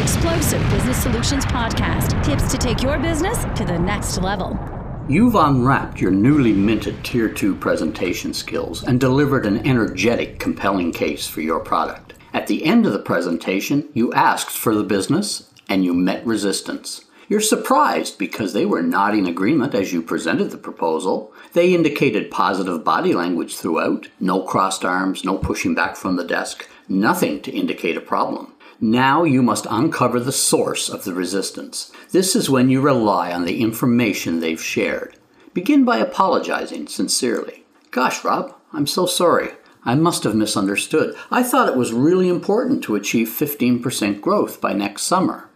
Explosive Business Solutions Podcast tips to take your business to the next level. You've unwrapped your newly minted Tier 2 presentation skills and delivered an energetic, compelling case for your product. At the end of the presentation, you asked for the business and you met resistance. You're surprised because they were not in agreement as you presented the proposal. They indicated positive body language throughout no crossed arms, no pushing back from the desk, nothing to indicate a problem. Now you must uncover the source of the resistance. This is when you rely on the information they've shared. Begin by apologizing sincerely. Gosh, Rob, I'm so sorry. I must have misunderstood. I thought it was really important to achieve 15% growth by next summer.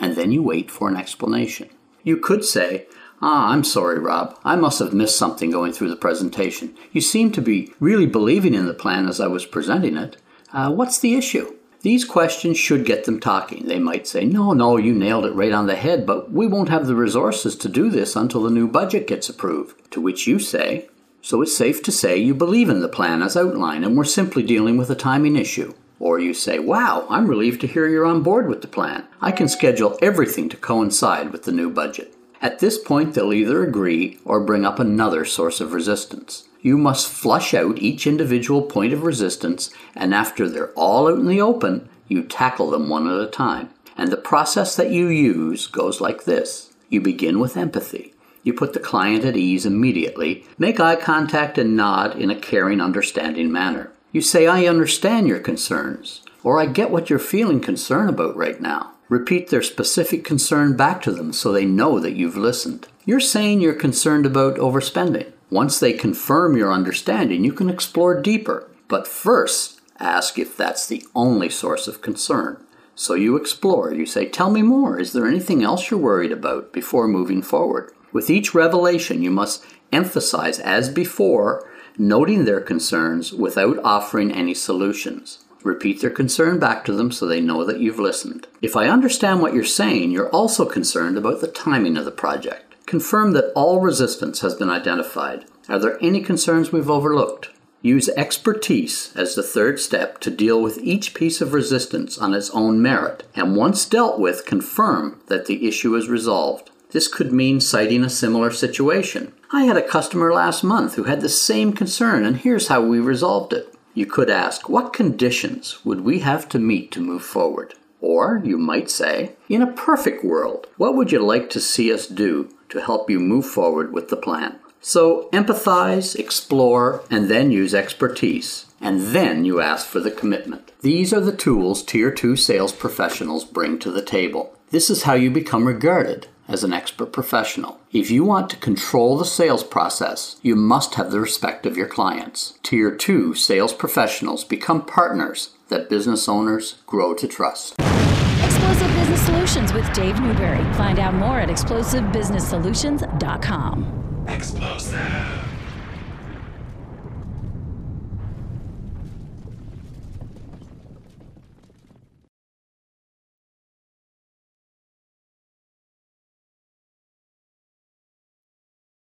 And then you wait for an explanation. You could say, Ah, I'm sorry, Rob. I must have missed something going through the presentation. You seem to be really believing in the plan as I was presenting it. Uh, what's the issue? These questions should get them talking. They might say, No, no, you nailed it right on the head, but we won't have the resources to do this until the new budget gets approved. To which you say, So it's safe to say you believe in the plan as outlined and we're simply dealing with a timing issue. Or you say, Wow, I'm relieved to hear you're on board with the plan. I can schedule everything to coincide with the new budget. At this point, they'll either agree or bring up another source of resistance. You must flush out each individual point of resistance, and after they're all out in the open, you tackle them one at a time. And the process that you use goes like this you begin with empathy. You put the client at ease immediately, make eye contact and nod in a caring, understanding manner. You say, I understand your concerns, or I get what you're feeling concern about right now. Repeat their specific concern back to them so they know that you've listened. You're saying you're concerned about overspending. Once they confirm your understanding, you can explore deeper. But first, ask if that's the only source of concern. So you explore. You say, Tell me more. Is there anything else you're worried about before moving forward? With each revelation, you must emphasize, as before, noting their concerns without offering any solutions. Repeat their concern back to them so they know that you've listened. If I understand what you're saying, you're also concerned about the timing of the project. Confirm that all resistance has been identified. Are there any concerns we've overlooked? Use expertise as the third step to deal with each piece of resistance on its own merit, and once dealt with, confirm that the issue is resolved. This could mean citing a similar situation. I had a customer last month who had the same concern, and here's how we resolved it. You could ask, what conditions would we have to meet to move forward? Or you might say, in a perfect world, what would you like to see us do to help you move forward with the plan? So empathize, explore, and then use expertise. And then you ask for the commitment. These are the tools Tier 2 sales professionals bring to the table. This is how you become regarded as an expert professional. If you want to control the sales process, you must have the respect of your clients. Tier 2 sales professionals become partners that business owners grow to trust. Explosive Business Solutions with Dave Newberry. Find out more at explosivebusinesssolutions.com. Explosive.